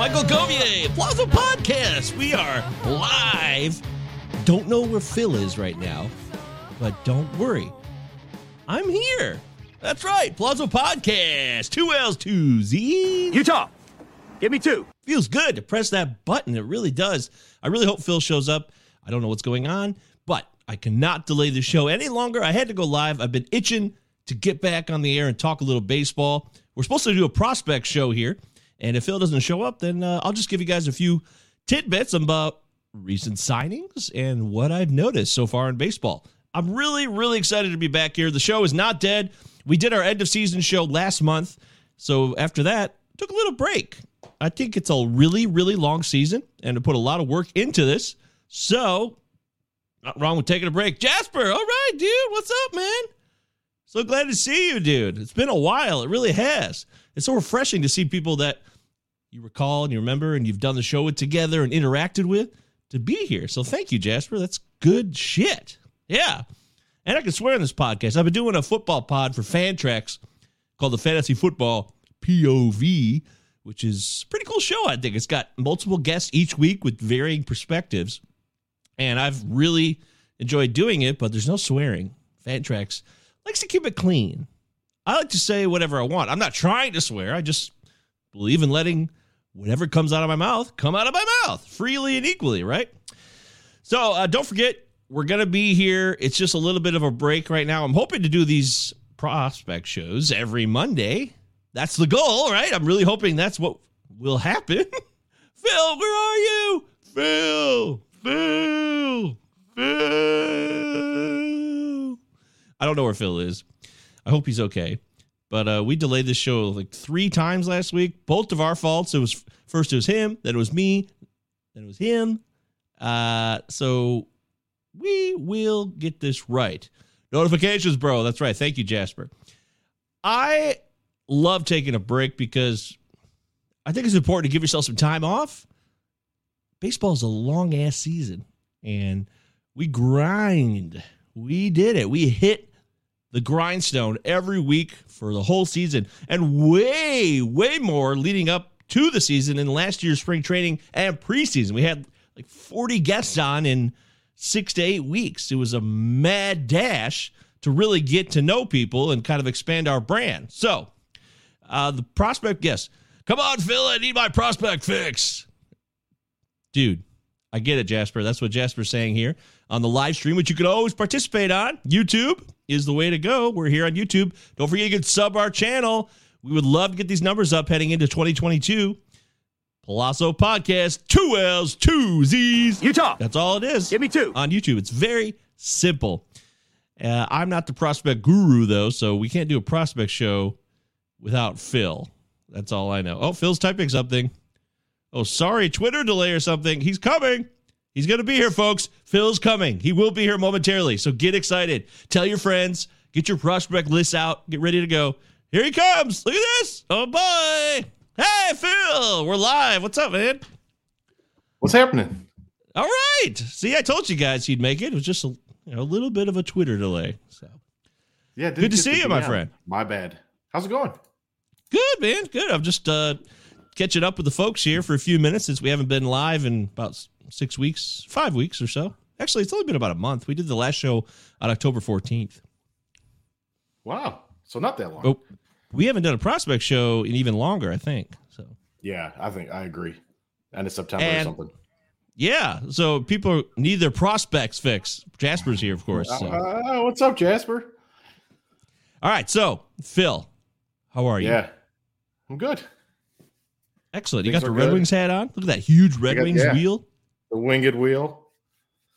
Michael Govier, Palazzo Podcast. We are live. Don't know where Phil is right now, but don't worry. I'm here. That's right, Palazzo Podcast. Two L's, two Z's. Utah, give me two. Feels good to press that button. It really does. I really hope Phil shows up. I don't know what's going on, but I cannot delay the show any longer. I had to go live. I've been itching to get back on the air and talk a little baseball. We're supposed to do a prospect show here, and if Phil doesn't show up, then uh, I'll just give you guys a few tidbits about recent signings and what I've noticed so far in baseball. I'm really, really excited to be back here. The show is not dead. We did our end of season show last month. So after that, took a little break. I think it's a really, really long season and to put a lot of work into this. So, not wrong with taking a break. Jasper, all right, dude. What's up, man? So glad to see you, dude. It's been a while. It really has. It's so refreshing to see people that you recall and you remember and you've done the show with together and interacted with to be here. So thank you, Jasper. That's good shit. Yeah. And I can swear on this podcast. I've been doing a football pod for Fantrax called the Fantasy Football POV, which is pretty cool show, I think. It's got multiple guests each week with varying perspectives. And I've really enjoyed doing it, but there's no swearing. Fantrax likes to keep it clean. I like to say whatever I want. I'm not trying to swear. I just believe in letting whatever comes out of my mouth come out of my mouth freely and equally, right? So uh, don't forget, we're to be here. It's just a little bit of a break right now. I'm hoping to do these prospect shows every Monday. That's the goal, right? I'm really hoping that's what will happen. Phil, where are you? Phil, Phil, Phil. I don't know where Phil is. I hope he's okay. But uh, we delayed this show like three times last week. Both of our faults. It was first it was him, then it was me, then it was him. Uh, so we will get this right. Notifications, bro. That's right. Thank you, Jasper. I love taking a break because I think it's important to give yourself some time off. Baseball is a long ass season and we grind. We did it. We hit the grindstone every week for the whole season and way, way more leading up to the season in last year's spring training and preseason. We had like 40 guests on in six to eight weeks. It was a mad dash to really get to know people and kind of expand our brand. So, uh, the prospect guest, come on, Phil, I need my prospect fix. Dude, I get it, Jasper. That's what Jasper's saying here on the live stream, which you can always participate on. YouTube is the way to go. We're here on YouTube. Don't forget you can sub our channel. We would love to get these numbers up heading into 2022. Palazzo Podcast, two L's, two Z's. Utah, That's all it is. give me two. on YouTube. It's very simple. Uh, I'm not the prospect guru though, so we can't do a prospect show without Phil. That's all I know. Oh, Phil's typing something. Oh, sorry, Twitter delay or something. He's coming. He's going to be here, folks. Phil's coming. He will be here momentarily. So get excited. Tell your friends. Get your prospect list out. Get ready to go. Here he comes. Look at this. Oh, boy. Hey, Phil. We're live. What's up, man? What's happening? All right. See, I told you guys he'd make it. It was just a, you know, a little bit of a Twitter delay. So Yeah, Good to see you, my friend. My bad. How's it going? Good, man. Good. I'm just uh, catching up with the folks here for a few minutes since we haven't been live in about six weeks, five weeks or so. Actually, it's only been about a month. We did the last show on October 14th. Wow. So not that long. Oh, we haven't done a prospect show in even longer, I think. So Yeah, I think I agree. End of September And- or something. yeah, so people need their prospects fixed. Jasper's here, of course. So. Uh, what's up, Jasper? All right, so Phil, how are you? Yeah, I'm good. excellent. You Things got the Red good. Wings hat on. Look at that huge Red got- Wings yeah. wheel. The winged wheel.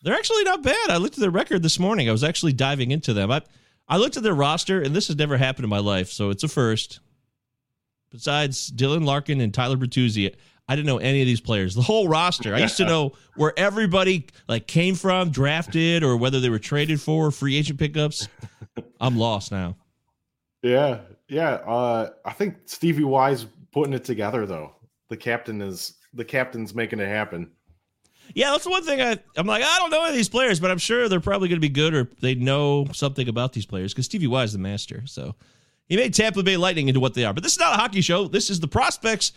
They're actually not bad. I looked at their record this morning. I was actually diving into them. I I looked at their roster, and this has never happened in my life, so it's a first. Besides Dylan Larkin and Tyler Bertuzzi, I didn't know any of these players. The whole roster. I used to know where everybody like came from, drafted, or whether they were traded for free agent pickups. I'm lost now. Yeah, yeah. Uh, I think Stevie Y's putting it together though. The captain is the captain's making it happen. Yeah, that's one thing I, I'm like, I don't know any of these players, but I'm sure they're probably going to be good or they know something about these players because Stevie Y is the master. So he made Tampa Bay Lightning into what they are. But this is not a hockey show. This is the Prospects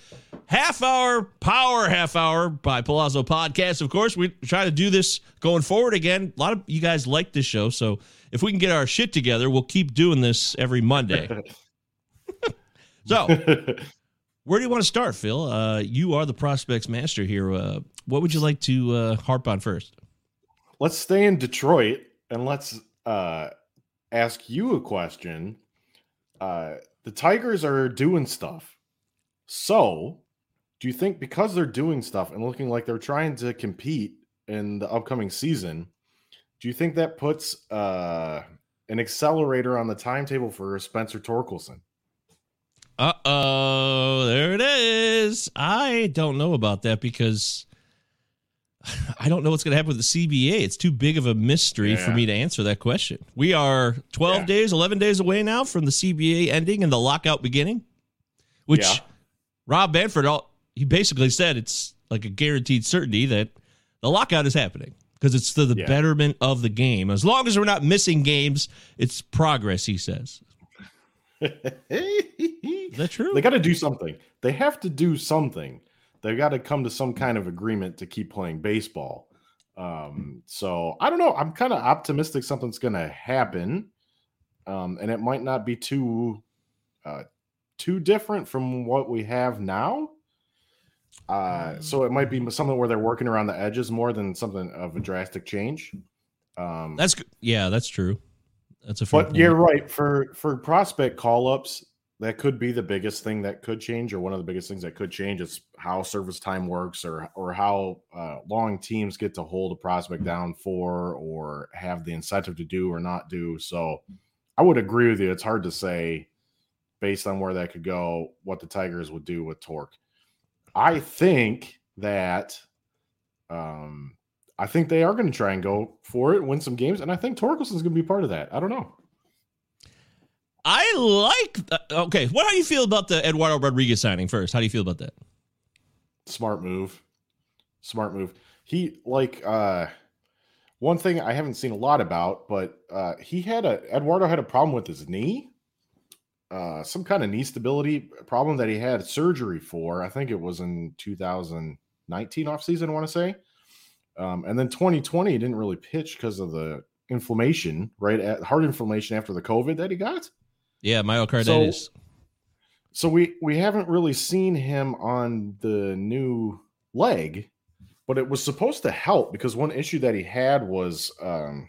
half hour, power half hour by Palazzo Podcast. Of course, we try to do this going forward again. A lot of you guys like this show. So if we can get our shit together, we'll keep doing this every Monday. so where do you want to start, Phil? Uh, you are the prospects master here. Uh, what would you like to uh, harp on first? let's stay in Detroit and let's uh, ask you a question. Uh, the Tigers are doing stuff. So, do you think because they're doing stuff and looking like they're trying to compete in the upcoming season, do you think that puts uh, an accelerator on the timetable for Spencer Torkelson? Uh oh, there it is. I don't know about that because I don't know what's going to happen with the CBA. It's too big of a mystery for me to answer that question. We are 12 Yeah. days, 11 days away now from the CBA ending and the lockout beginning, which Yeah. Rob Manfred, all, he basically said it's like a guaranteed certainty that the lockout is happening because it's to the Yeah. betterment of the game. As long as we're not missing games, it's progress, he says. Is that true? They got to do something. They have to do something. They've got to come to some kind of agreement to keep playing baseball. Um, so I don't know. I'm kind of optimistic something's going to happen, um, and it might not be too uh, too different from what we have now. Uh, so it might be something where they're working around the edges more than something of a drastic change. Um, That's good. Yeah, that's true. That's a fair but point. you're right for for prospect call ups. That could be the biggest thing that could change, or one of the biggest things that could change is how service time works, or or how uh, long teams get to hold a prospect down for, or have the incentive to do or not do. So, I would agree with you. It's hard to say, based on where that could go, what the Tigers would do with Torque. I think that, um, I think they are going to try and go for it, win some games, and I think Torkelson's going to be part of that. I don't know. I like. okay, what how do you feel about the Eduardo Rodriguez signing first? How do you feel about that? Smart move. Smart move. He like uh one thing I haven't seen a lot about, but uh he had a Eduardo had a problem with his knee. Uh some kind of knee stability problem that he had surgery for. I think it was in 2019 off season, I want to say. Um and then 2020 he didn't really pitch because of the inflammation, right? At heart inflammation after the COVID that he got. Yeah, myocarditis. So, so we we haven't really seen him on the new leg, but it was supposed to help because one issue that he had was um,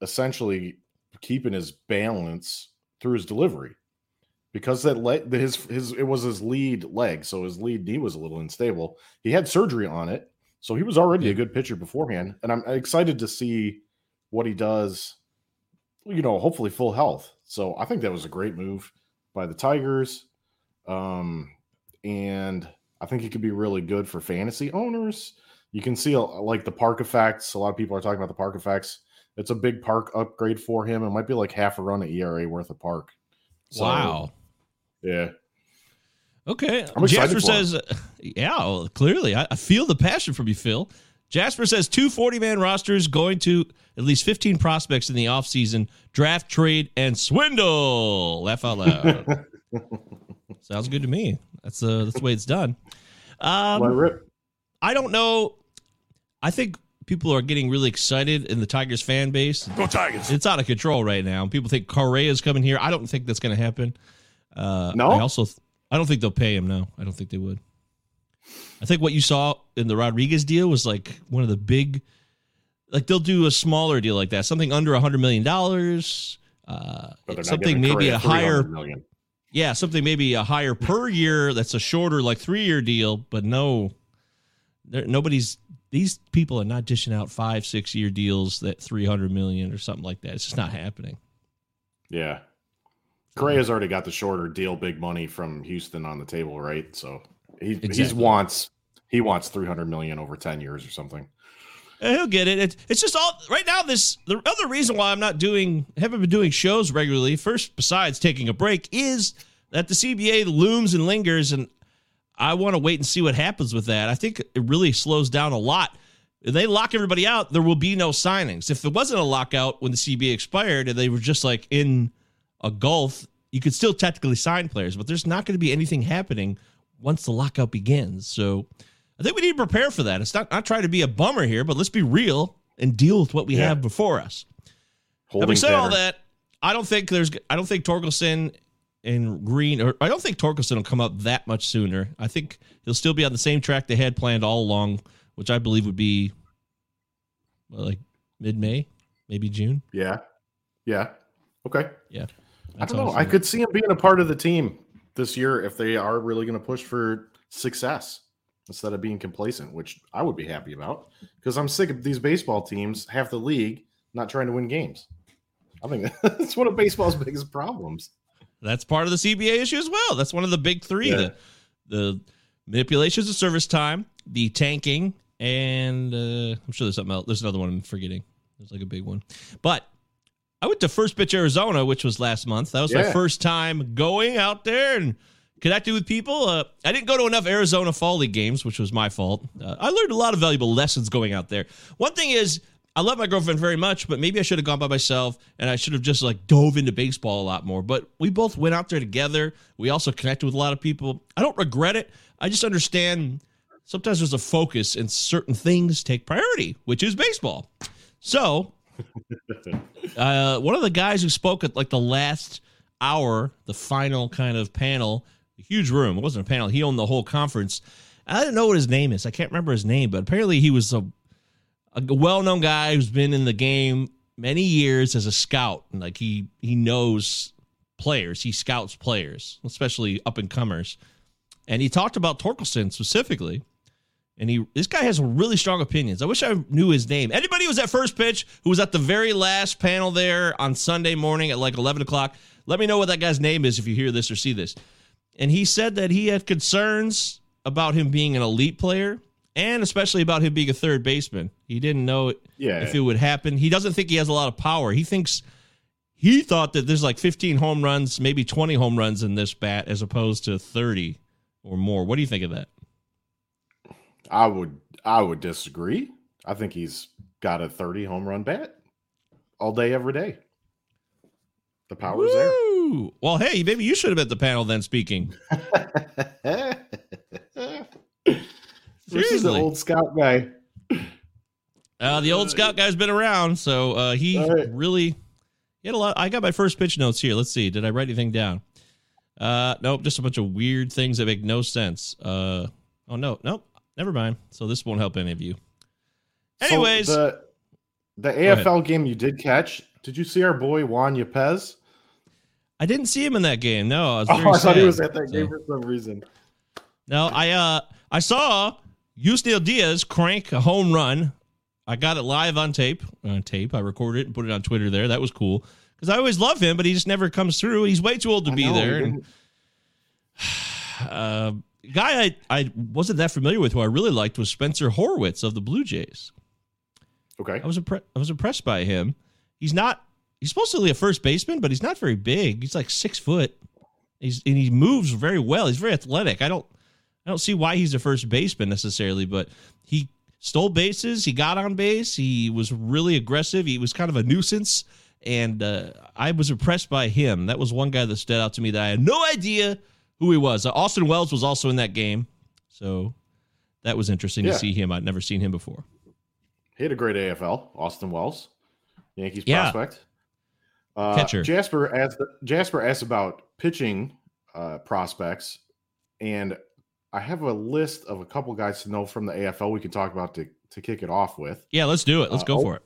essentially keeping his balance through his delivery because that leg his his it was his lead leg, so his lead knee was a little unstable. He had surgery on it, so he was already a good pitcher beforehand, and I'm excited to see what he does. You know, hopefully full health. So I think that was a great move by the Tigers. Um, and I think it could be really good for fantasy owners. You can see uh, like the park effects. A lot of people are talking about the park effects. It's a big park upgrade for him. It might be like half a run at ERA worth of park. So, wow. Yeah. Okay. I'm Jasper for says, yeah, well, clearly. I, I feel the passion from you, Phil. Jasper says two 40 man rosters going to at least 15 prospects in the offseason, draft, trade, and swindle. Laugh out loud. Sounds good to me. That's, uh, that's the way it's done. Let Um, rip. I don't know. I think people are getting really excited in the Tigers fan base. Go Tigers. It's out of control right now. People think Correa is coming here. I don't think that's going to happen. Uh, No? I also I don't think they'll pay him. No, I don't think they would. I think what you saw in the Rodriguez deal was like one of the big, like they'll do a smaller deal like that, something under a hundred million dollars. Uh, But they're not something maybe a higher, 300 million. yeah, something maybe a higher per year. That's a shorter, like three year deal. But no, there, nobody's. These people are not dishing out five, six year deals that three hundred million or something like that. It's just not happening. Yeah. Correa's already got the shorter deal, big money from Houston on the table, right? So he he's Exactly. wants he wants 300 million over 10 years or something. Uh, He'll get it. it. It's just all right now. This the other reason why I'm not doing haven't been doing shows regularly. First, besides taking a break, is that the CBA looms and lingers, and I want to wait and see what happens with that. I think it really slows down a lot. If they lock everybody out, there will be no signings. If there wasn't a lockout when the CBA expired and they were just like in a gulf, you could still technically sign players, but there's not going to be anything happening once the lockout begins. So I think we need to prepare for that. It's not not trying to be a bummer here, but let's be real and deal with what we Yeah. have before us. Holding Having said all that, I don't think there's I don't think Torkelson and Green or I don't think Torkelson will come up that much sooner. I think he'll still be on the same track they had planned all along, which I believe would be well, like mid May, maybe June. Yeah. Yeah. Okay. Yeah. I don't know. it's I could see him being a part of the team this year if they are really going to push for success instead of being complacent, which I would be happy about because I'm sick of these baseball teams, half the league, not trying to win games. I think that's one of baseball's biggest problems. That's part of the CBA issue as well. That's one of the big three: Yeah. the the manipulations of service time, the tanking, and uh, I'm sure there's something else. There's another one I'm forgetting. There's like a big one, but I went to First Pitch Arizona, which was last month. That was my first time going out there and connecting with people. Uh, I didn't go to enough Arizona Fall League games, which was my fault. Uh, I learned a lot of valuable lessons going out there. One thing is, I love my girlfriend very much, but maybe I should have gone by myself and I should have just like dove into baseball a lot more. But we both went out there together. We also connected with a lot of people. I don't regret it. I just understand sometimes there's a focus and certain things take priority, which is baseball. So uh, one of the guys who spoke at like the last hour, the final kind of panel, a huge room. It wasn't a panel. He owned the whole conference. I didn't know what his name is. I can't remember his name, but apparently he was a, a well-known guy who's been in the game many years as a scout. And like he he knows players. He scouts players, especially up and comers. And he talked about Torkelson specifically. And he this guy has really strong opinions. I wish I knew his name. Anybody who was at first pitch, who was at the very last panel there on Sunday morning at like eleven o'clock, let me know what that guy's name is if you hear this or see this. And he said that he had concerns about him being an elite player and especially about him being a third baseman. He didn't know Yeah. if it would happen. He doesn't think he has a lot of power. He thinks he thought that there's like 15 home runs, maybe 20 home runs in this bat as opposed to 30 or more. What do you think of that? I would I would disagree. I think he's got a 30 home run bat all day, every day. The power's Woo! Well, hey, maybe you should have been the panel then speaking. there. this is the old scout guy. Uh, the old scout guy's been around, so uh, he All right. really he had a lot. I got my first pitch notes here. Let's see. Did I write anything down? Uh, nope. Just a bunch of weird things that make no sense. Uh, oh no, nope. Never mind. So this won't help any of you. So Anyways, the the. AFL game you did catch. Did you see our boy Juan Yepez? I didn't see him in that game. No, I was Oh, I thought he was at that So- game for some reason. No, I uh I saw Yusniel Diaz crank a home run. I got it live on tape. On tape, I recorded it and put it on Twitter. There, that was cool because I always love him, but he just never comes through. He's way too old to I be know, there. he And, uh, guy I, I wasn't that familiar with who I really liked was Spencer Horwitz of the Blue Jays. Okay. I was impre- I was impressed by him. He's not he's supposed to be a first baseman, but he's not very big. He's like six foot. He's and he moves very well. He's very athletic. I don't I don't see why he's a first baseman necessarily, but he stole bases. He got on base. He was really aggressive. He was kind of a nuisance, and uh, I was impressed by him. That was one guy that stood out to me that I had no idea who he was. Uh, Austin Wells was also in that game, so that was interesting Yeah. to see him. I'd never seen him before. He had a great AFL. Austin Wells, Yankees Yeah. prospect. Uh, Catcher. Jasper asked. Jasper asked about pitching uh, prospects, and I have a list of a couple guys to know from the AFL we can talk about to to kick it off with. Yeah, let's do it. Let's Uh, go for it.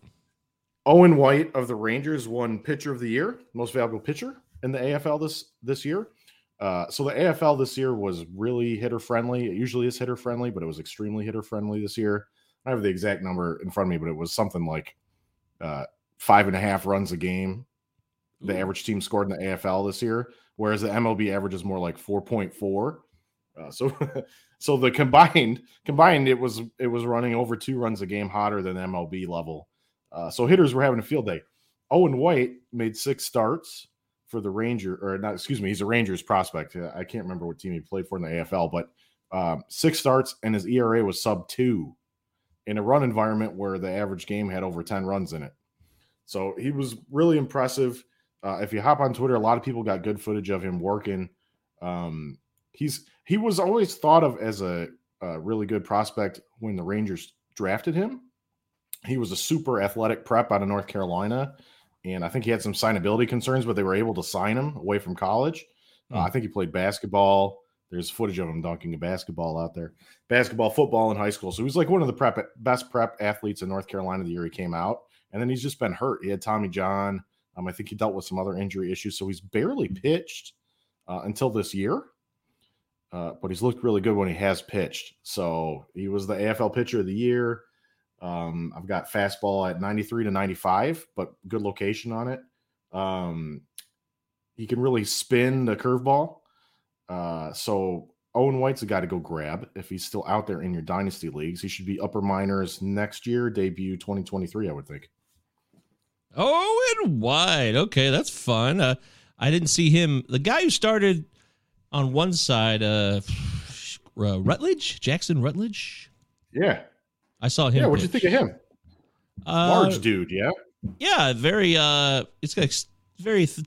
Owen White of the Rangers won Pitcher of the Year, most valuable pitcher in the AFL this this year. Uh, so the AFL this year was really hitter friendly. It usually is hitter friendly, but it was extremely hitter friendly this year. I have the exact number in front of me, but it was something like uh, five and a half runs a game. The average team scored in the AFL this year, whereas the MLB average is more like four point four. Uh, so, so the combined combined it was it was running over two runs a game hotter than MLB level. Uh, so hitters were having a field day. Owen White made six starts for the Ranger, or not, excuse me, he's a Rangers prospect. Uh, I can't remember what team he played for in the AFL, but um, six starts and his ERA was sub two in a run environment where the average game had over 10 runs in it. So he was really impressive. Uh, if you hop on Twitter, a lot of people got good footage of him working. Um, he's he was always thought of as a, a really good prospect when the Rangers drafted him. He was a super athletic prep out of North Carolina, and I think he had some signability concerns, but they were able to sign him away from college. Uh, I think he played basketball. There's footage of him dunking a basketball out there, basketball, football in high school. So he was like one of the prep best prep athletes in North Carolina the year he came out. And then he's just been hurt. He had Tommy John. Um, I think he dealt with some other injury issues, so he's barely pitched uh, until this year. Uh, but he's looked really good when he has pitched. So he was the AFL pitcher of the year. Um, I've got fastball at 93 to 95, but good location on it. Um, he can really spin the curveball. Uh, so Owen White's a guy to go grab if he's still out there in your dynasty leagues. He should be upper minors next year, debut 2023, I would think. Owen White. Okay, that's fun. Uh, I didn't see him. The guy who started on one side, uh, uh Rutledge, Jackson Rutledge. Yeah. I saw him. Yeah, what'd you think of him? Uh, Large dude, yeah. Yeah, very. Uh, it's got very th-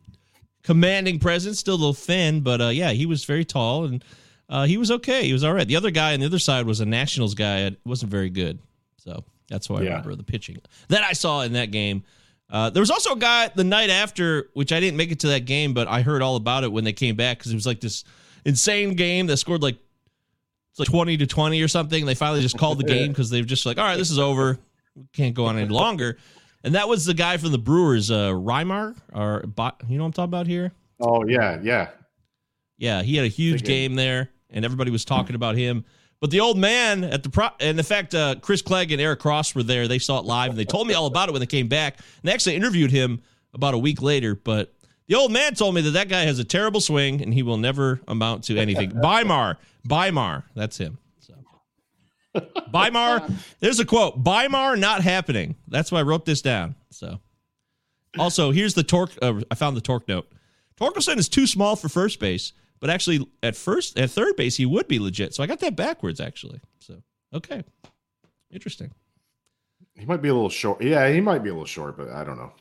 commanding presence. Still a little thin, but uh, yeah, he was very tall and uh, he was okay. He was all right. The other guy on the other side was a Nationals guy. It wasn't very good. So that's why I Yeah. remember the pitching that I saw in that game. Uh, there was also a guy the night after, which I didn't make it to that game, but I heard all about it when they came back because it was like this insane game that scored like it's like twenty to twenty or something. They finally just called the game because they were just like, all right, this is over. We can't go on any longer. And that was the guy from the Brewers, uh, Reimar, or you know I'm talking about here? Oh, yeah, yeah. Yeah, he had a huge Big game there, and everybody was talking about him. But the old man at the pro, and in fact, uh, Chris Clegg and Eric Cross were there. They saw it live, and they told me all about it when they came back. And they actually interviewed him about a week later. But the old man told me that that guy has a terrible swing, and he will never amount to anything. Wiemer, Wiemer, that's him. So. Wiemer, there's a quote: Wiemer not happening. That's why I wrote this down. So, also here's the torque. Uh, I found the torque note. Torkelson is too small for first base, but actually at first at third base he would be legit. So I got that backwards actually. So okay, interesting. He might be a little short. Yeah, he might be a little short, but I don't know.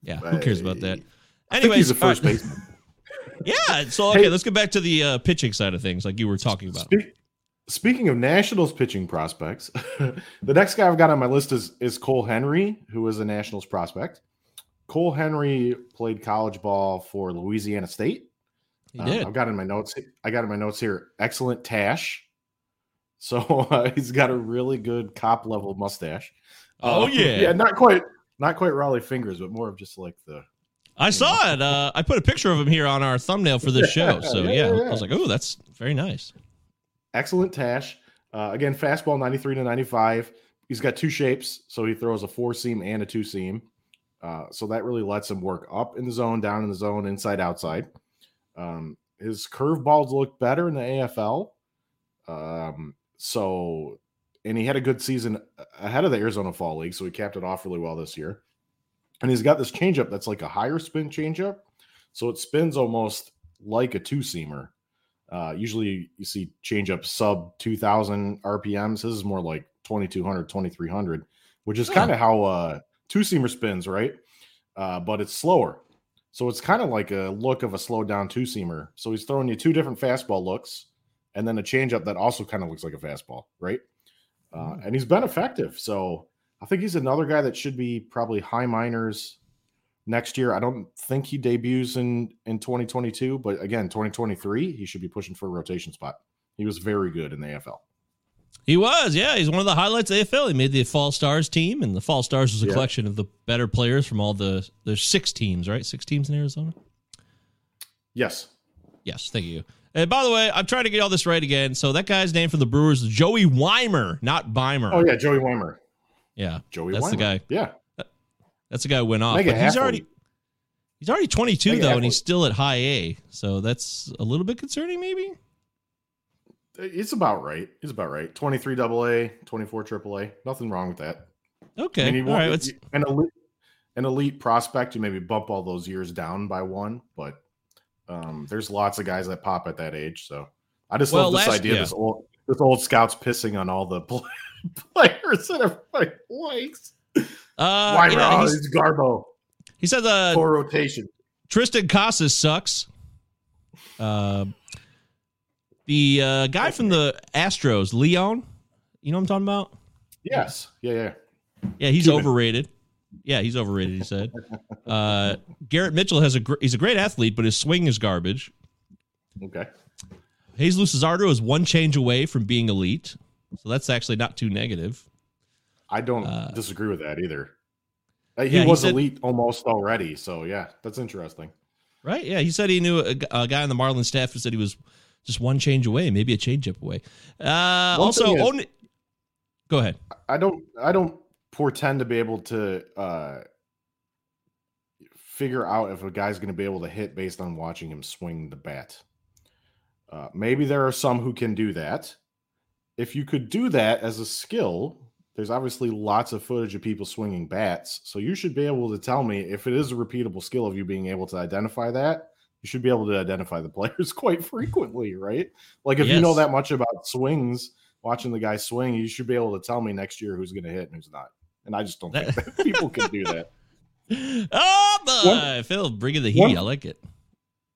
Yeah, who cares about that? I think he's a first right. baseman. Yeah. So okay, Hey. let's get back to the uh, pitching side of things, like you were talking about. Speak, speaking of Nationals pitching prospects, the next guy I've got on my list is is Cole Henry, who is a Nationals prospect. Cole Henry played college ball for Louisiana State. He Um. I've got in my notes. I got in my notes here. Excellent tash. So uh, he's got a really good cop level mustache. Oh, Uh, yeah. yeah, not quite, not quite Rollie Fingers, but more of just like the I saw it. Uh, I put a picture of him here on our thumbnail for this show. So Yeah, yeah, yeah, I was like, oh, that's very nice. excellent tash. Uh, again, fastball 93 to 95. He's got two shapes, so he throws a four seam and a two seam. Uh, so that really lets him work up in the zone, down in the zone, inside, outside. Um, his curveballs look better in the AFL. Um, so, and he had a good season ahead of the Arizona Fall League, so he capped it off really well this year. And he's got this changeup that's like a higher spin changeup, so it spins almost like a two seamer. Uh, usually you see changeup sub 2000 RPMs. This is more like 2200, 2300, which is kind of how uh, two seamer spins, right? Uh, but it's slower. So it's kind of like a look of a slowed down two seamer. So he's throwing you two different fastball looks and then a changeup that also kind of looks like a fastball, right? Uh, and he's been effective. So I think he's another guy that should be probably high minors next year. I don't think he debuts in in 2022, but again, 2023, he should be pushing for a rotation spot. He was very good in the AFL. He was, yeah. He's one of the highlights of AFL. He made the Fall Stars team, and the Fall Stars was a Yeah. collection of the better players from all the there's six teams, right? Six teams in Arizona. Yes. Yes, thank you. And by the way, I'm trying to get all this right again. So that guy's name for the Brewers is Joey Wiemer, not Beimer. Oh yeah, Joey Wiemer. Yeah. Joey That's the guy. Yeah. That's the guy who went off. Mega But he's athlete. already he's already 22 Mega though, and he's still at high A. So that's a little bit concerning, maybe. It's about right. It's about right. 23 double A, 24 triple A. Nothing wrong with that. Okay, I mean, all right. Let's, an elite, an elite prospect, you maybe bump all those years down by one, but um, there's lots of guys that pop at that age. So I just Well, love this last- idea. yeah. This old, this old scouts pissing on all the play, players that everybody likes. uh, Why yeah, oh, he's- Garbo he says uh, for rotation? Triston Casas sucks. Uh, the uh, guy from the Astros, Leon, you know what I'm talking about? Yes. Yeah. Yeah. Yeah, he's Cuban. overrated. Yeah, he's overrated. He said. Uh, Garrett Mitchell has a gr- he's a great athlete, but his swing is garbage. Okay. Jesus Luzardo is one change away from being elite, so that's actually not too negative. I don't Uh, disagree with that either. Uh, He yeah, he was said- elite almost already. So yeah, that's interesting. Right? Yeah, he said he knew a guy on the Marlins staff who said he was just one change away, maybe a changeup away. Uh, also, is- only, go ahead. I don't I don't portend to be able to uh figure out if a guy's going to be able to hit based on watching him swing the bat. Uh, maybe there are some who can do that. If you could do that as a skill, there's obviously lots of footage of people swinging bats. So you should be able to tell me if it is a repeatable skill of you being able to identify that. You should be able to identify the players quite frequently, right? Like if you know that much about swings, watching the guy swing, you should be able to tell me next year who's going to hit and who's not. And I just don't think that people can do that. Oh boy, One- Phil, bringing the heat. one- I like it.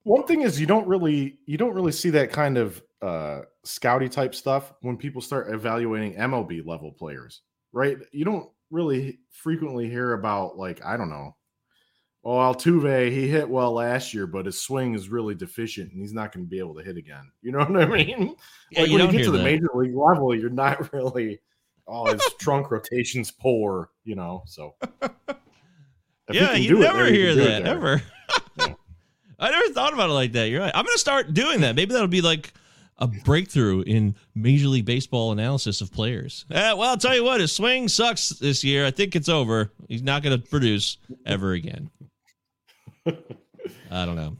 One thing is you don't really you don't really see that kind of uh scouty type stuff when people start evaluating MLB level players, right? You don't really frequently hear about like I don't know. Oh, Altuve, he hit well last year, but his swing is really deficient, and he's not going to be able to hit again. You know what I mean? Yeah, like you when you get to the that. major league level, you're not really. Oh, his trunk rotation's poor, you know. So yeah, you it never he hear that ever. I never thought about it like that. You're right. I'm gonna start doing that. Maybe that'll be like a breakthrough in Major League Baseball analysis of players. Eh, well, I'll tell you what, his swing sucks this year. I think it's over. He's not gonna produce ever again. I don't know.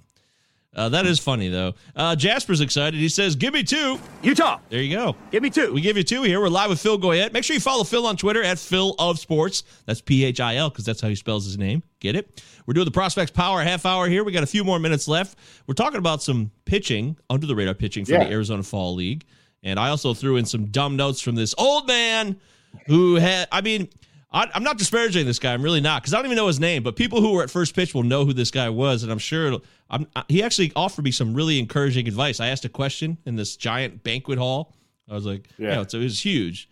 Uh, that is funny though. Uh, Jasper's excited. He says, "Give me two. Utah, There you go. give me two. We give you two here. We're live with Phil Goyette. Make sure you follow Phil on Twitter at Phil of Sports. That's P H I L because that's how he spells his name. Get it? We're doing the Prospects Power half hour here. We got a few more minutes left. We're talking about some pitching, under the radar pitching from Yeah. the Arizona Fall League. And I also threw in some dumb notes from this old man who had, I mean, I, I'm not disparaging this guy. I'm really not because I don't even know his name. But people who were at first pitch will know who this guy was, and I'm sure it'll- I'm, he actually offered me some really encouraging advice. I asked a question in this giant banquet hall. I was like, Yeah. yeah, so it was huge.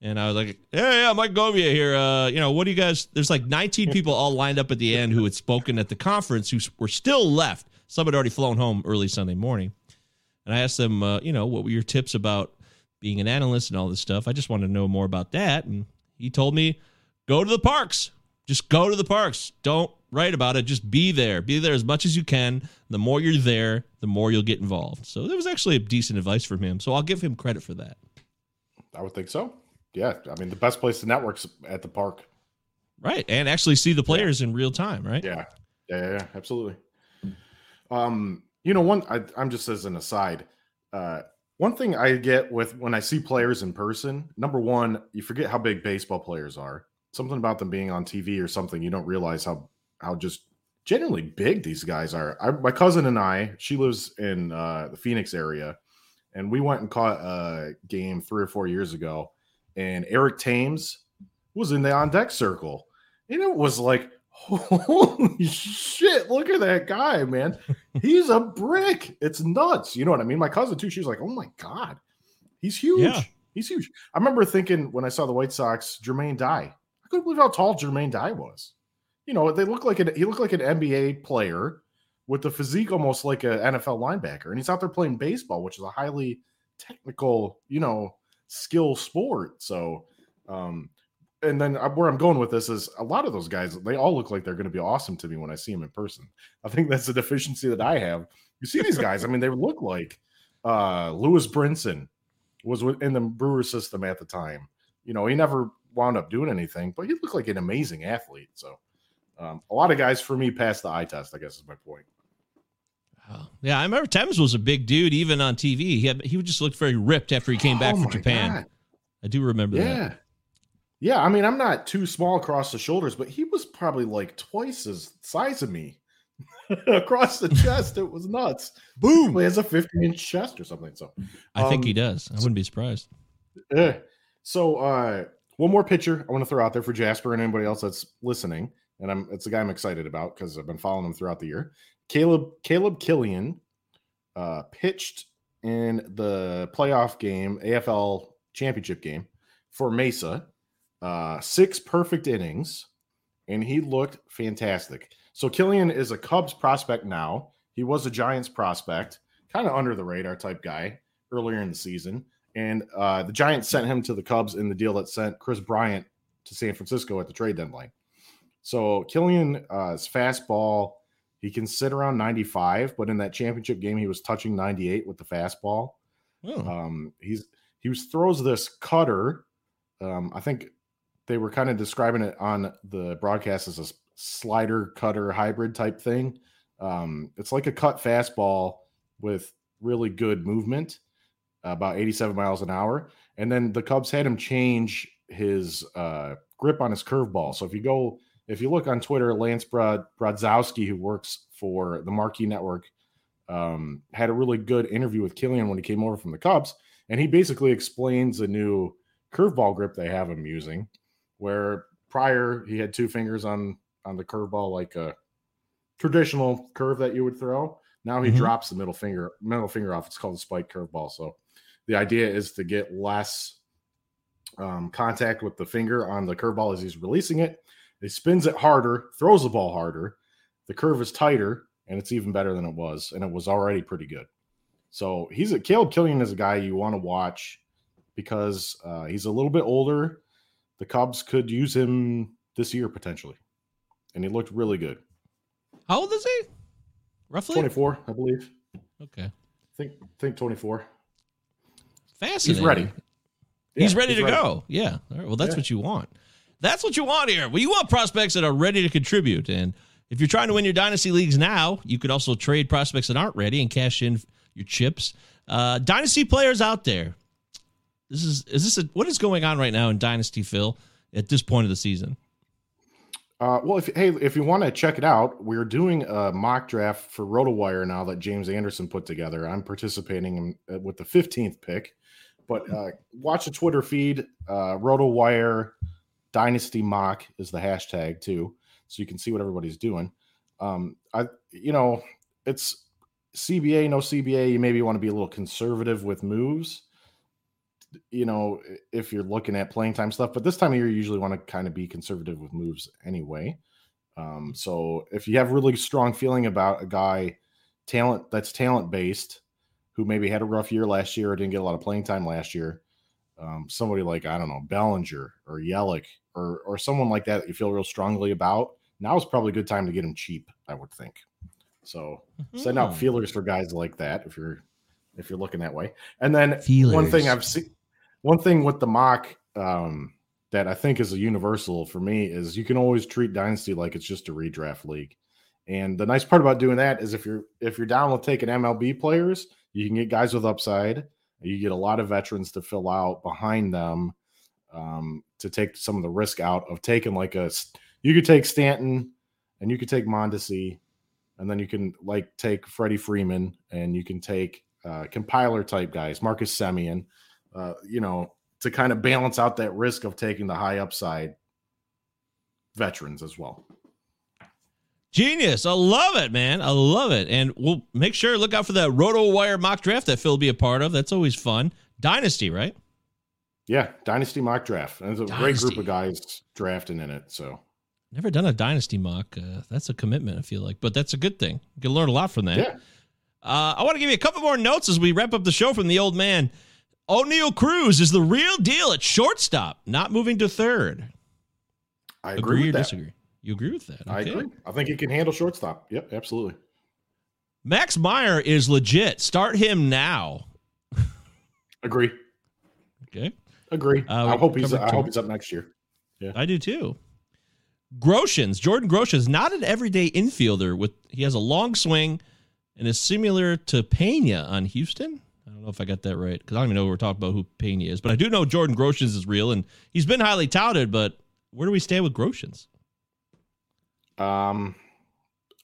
And I was like, hey, yeah, Mike Govia here. Uh, you know, what do you guys? There's like 19 people all lined up at the end who had spoken at the conference who were still left. Some had already flown home early Sunday morning. And I asked them, uh, you know, what were your tips about being an analyst and all this stuff? I just wanted to know more about that. And he told me, go to the parks. Just go to the parks. Don't write about it. Just be there. Be there as much as you can. The more you're there, the more you'll get involved. So that was actually a decent advice from him. So I'll give him credit for that. I would think so. Yeah, I mean the best place to network's at the park. Right. And actually see the players in real time, right? Yeah, yeah, yeah, yeah, absolutely. Um, you know, one I, I'm just as an aside. Uh, one thing I get with when I see players in person, number one, you forget how big baseball players are. Something about them being on TV or something, you don't realize how how just genuinely big these guys are. I, my cousin and I, she lives in uh, the Phoenix area, and we went and caught a game three or four years ago, and Eric Thames was in the on deck circle, and it was like, holy shit! Look at that guy, man. He's a brick. It's nuts. You know what I mean? My cousin too. She was like, oh my god, he's huge. Yeah. He's huge. I remember thinking when I saw the White Sox, Jermaine Dye. I couldn't believe how tall Jermaine Dye was. You know, they look like an he looked like an NBA player with the physique almost like an NFL linebacker, and he's out there playing baseball, which is a highly technical, you know, skill sport. So, um, and then where I'm going with this is a lot of those guys, they all look like they're going to be awesome to me when I see them in person. I think that's a deficiency that I have. You see these guys, I mean, they look like uh Lewis Brinson was in the Brewer system at the time. You know, he never wound up doing anything, but he looked like an amazing athlete. So, um, a lot of guys for me passed the eye test, I guess is my point. Oh, Yeah, I remember Thames was a big dude even on TV. He had he just looked very ripped after he came back Oh from Japan. God. I do remember Yeah. that. Yeah, I mean, I'm not too small across the shoulders, but he was probably like twice as size of me across the chest. It was nuts. Boom! He has a 15 inch chest or something. So I think um, he does. I wouldn't be surprised. Eh. So uh one more picture I want to throw out there for Jasper and anybody else that's listening. And I'm it's a guy I'm excited about because I've been following him throughout the year. Caleb Caleb Killian uh pitched in the playoff game, AFL championship game for Mesa. Uh six perfect innings, and he looked fantastic. So Killian is a Cubs prospect now. He was a Giants prospect, kind of under the radar type guy earlier in the season and uh, the Giants sent him to the Cubs in the deal that sent Kris Bryant to San Francisco at the trade deadline. So Killian, uh, his fastball, he can sit around 95, but in that championship game, he was touching 98 with the fastball. Oh. Um, he's he was throws this cutter. Um, I think they were kind of describing it on the broadcast as a slider cutter hybrid type thing. Um, it's like a cut fastball with really good movement, about 87 miles an hour. And then the Cubs had him change his uh, grip on his curveball. So if you go, if you look on Twitter, Lance Brod, Brozdowski, who works for the Marquee Network, um, had a really good interview with Killian when he came over from the Cubs, and he basically explains a new curveball grip they have him using, where prior he had two fingers on on the curveball like a traditional curve that you would throw. Now he Mhm. drops the middle finger middle finger off. It's called a spike curveball. So the idea is to get less um, contact with the finger on the curveball as he's releasing it. He spins it harder, throws the ball harder. The curve is tighter, and it's even better than it was, and it was already pretty good. So he's a Caleb Killian is a guy you want to watch because uh, he's a little bit older. The Cubs could use him this year potentially, and he looked really good. How old is he? Roughly? Twenty four, I believe. Okay. I think think twenty four. Fascinating. He's ready. He's ready he's to ready. go. Yeah. Right. Well, that's Yeah. what you want. That's what you want here. Well, you want prospects that are ready to contribute. And if you're trying to win your dynasty leagues now, you could also trade prospects that aren't ready and cash in your chips. Uh, dynasty players out there. This is is this a, what is going on right now in dynasty Phil at this point of the season? Uh, well, if hey, if you want to check it out, we're doing a mock draft for RotoWire now that James Anderson put together. I'm participating in, uh, with the 15th pick, but uh, watch the Twitter feed. Uh, RotoWire Dynasty Mock is the hashtag too, so you can see what everybody's doing. Um, I, you know, it's CBA, no CBA. You maybe want to be a little conservative with moves you know, if you're looking at playing time stuff, but this time of year, you usually want to kind of be conservative with moves anyway. Um, so if you have really strong feeling about a guy talent that's talent based who maybe had a rough year last year or didn't get a lot of playing time last year, um, somebody like I don't know Bellinger or Yelich or or someone like that that you feel real strongly about, now is probably a good time to get him cheap. I would think. So send out Hmm. feelers for guys like that if you're if you're looking that way. And then one thing I've seen one thing with the mock um, that I think is a universal for me is you can always treat dynasty like it's just a redraft league. And the nice part about doing that is if you're if you're down with taking MLB players, you can get guys with upside, You get a lot of veterans to fill out behind them um, to take some of the risk out of taking like a. You could take Stanton, and you could take Mondesi, and then you can like take Freddie Freeman, and you can take uh, compiler type guys, Marcus Semien, uh, you know, to kind of balance out that risk of taking the high upside veterans as well. Genius. I love it, man. I love it. And we'll make sure look out for that Roto Wire mock draft that Phil will be a part of. That's always fun. Dynasty, right? Yeah, Dynasty mock draft. And there's a Dynasty. great group of guys drafting in it. So Never done a dynasty mock. Uh, that's a commitment, I feel like, but that's a good thing. You can learn a lot from that. yeah. Uh, I want to give you a couple more notes as we wrap up the show from the old man. Oneil Cruz is the real deal at shortstop, not moving to third. I agree, agree, or that. disagree? You agree with that? I Okay. agree. I think he can handle shortstop. Yep, absolutely. Max Meyer is legit. Start him now. Agree. Okay. Agree. Uh, I hope he's I hope he's up next year. Yeah, I do too. Groshans, Jordan Groshans, not an everyday infielder. With he has a long swing and is similar to Pena on Houston. I don't know if I got that right because I don't even know we're talking about who Pena is, but I do know Jordan Groshans is real and he's been highly touted. But where do we stand with Groshans? Um,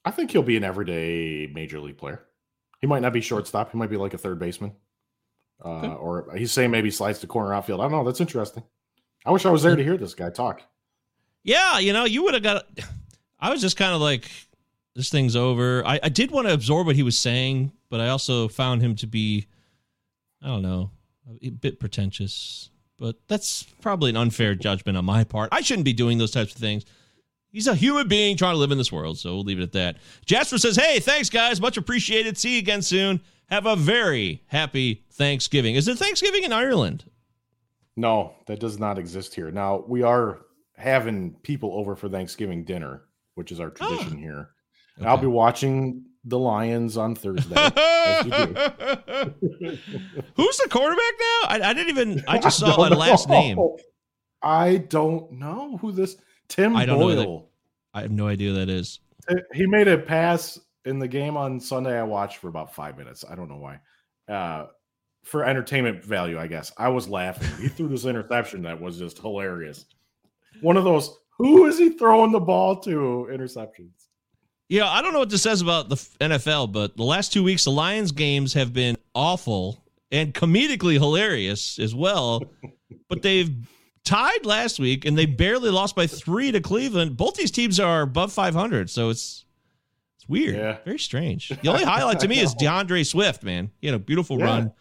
I think he'll be an everyday major league player. He might not be shortstop. He might be like a third baseman. Uh, Okay. Or he's saying maybe slides to corner outfield. I don't know. That's interesting. I wish I was there to hear this guy talk. Yeah, you know, you would have got. I was just kind of like, this thing's over. I, I did want to absorb what he was saying, but I also found him to be, I don't know, a bit pretentious. But that's probably an unfair judgment on my part. I shouldn't be doing those types of things. He's a human being trying to live in this world, so we'll leave it at that. Jasper says, "Hey, thanks guys, much appreciated. See you again soon. Have a very happy Thanksgiving. Is it Thanksgiving in Ireland? No, that does not exist here. Now we are having people over for Thanksgiving dinner, which is our ah. tradition here. And I'll be watching the Lions on Thursday. as you do. Who's the quarterback now? I, I didn't even. I just saw don't a last name. I don't know who this Tim I know that- Boyle. I have no idea who that is. He made a pass in the game on Sunday. I watched for about five minutes. I don't know why. Uh, for entertainment value, I guess. I was laughing. He threw this interception that was just hilarious. One of those. Who is he throwing the ball to? Interceptions. Yeah, I don't know what this says about the NFL, but the last two weeks, the Lions games have been awful and comedically hilarious as well. but they've tied last week and they barely lost by three to Cleveland. Both these teams are above 500, so it's it's weird, Yeah. very strange. The only highlight to me is D'Andre Swift. Man, he had a beautiful Yeah. run.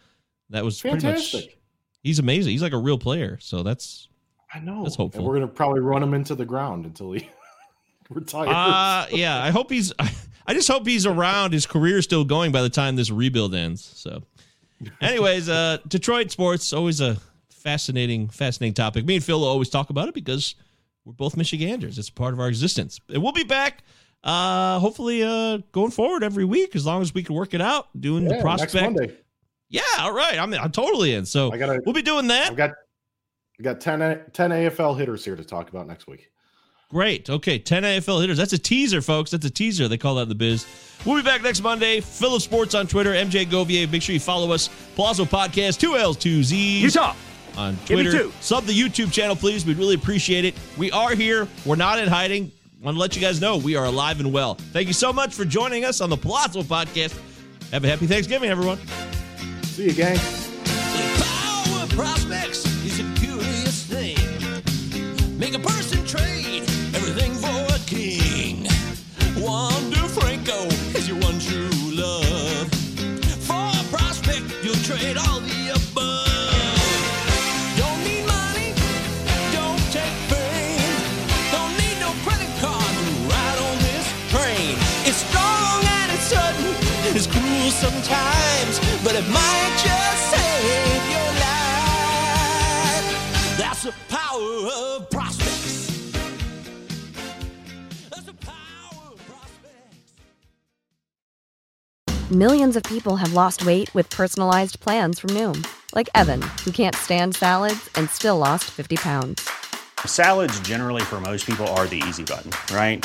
That was pretty much. Fantastic. He's amazing. He's like a real player. So that's I know. That's hopeful. And we're gonna probably run him into the ground until he retires. Uh yeah, I hope he's I just hope he's around. His career's still going by the time this rebuild ends. So anyways, uh Detroit sports always a fascinating fascinating topic. Me and Phil always talk about it because we're both Michiganders. It's part of our existence. And we'll be back uh hopefully uh going forward every week as long as we can work it out doing Yeah, the next prospect. Monday. Yeah, all right. I'm I'm totally in. So I gotta. we'll be doing that. I've got. I got 10, A- 10 AFL hitters here to talk about next week. Great. Okay, 10 AFL hitters. That's a teaser, folks. That's a teaser. They call that in the biz. We'll be back next Monday. Phil of Sports on Twitter, MJ Govier. Make sure you follow us. Palazzo Podcast, two L's, two Z's. Utah. On Twitter. Sub the YouTube channel, please. We'd really appreciate it. We are here. We're not in hiding. Want to let you guys know we are alive and well. Thank you so much for joining us on the Palazzo Podcast. Have a happy Thanksgiving, everyone. See you, gang. Power prospects is a curious thing. Make a person trade everything for a king. Wander Franco is your one true love. For a prospect, you'll trade all the sometimes, but it might just save your life. That's the power of prospects. That's the power of prospects. Millions of people have lost weight with personalized plans from Noom, like Evan, who can't stand salads and still lost 50 pounds. Salads, generally, for most people, are the easy button, right?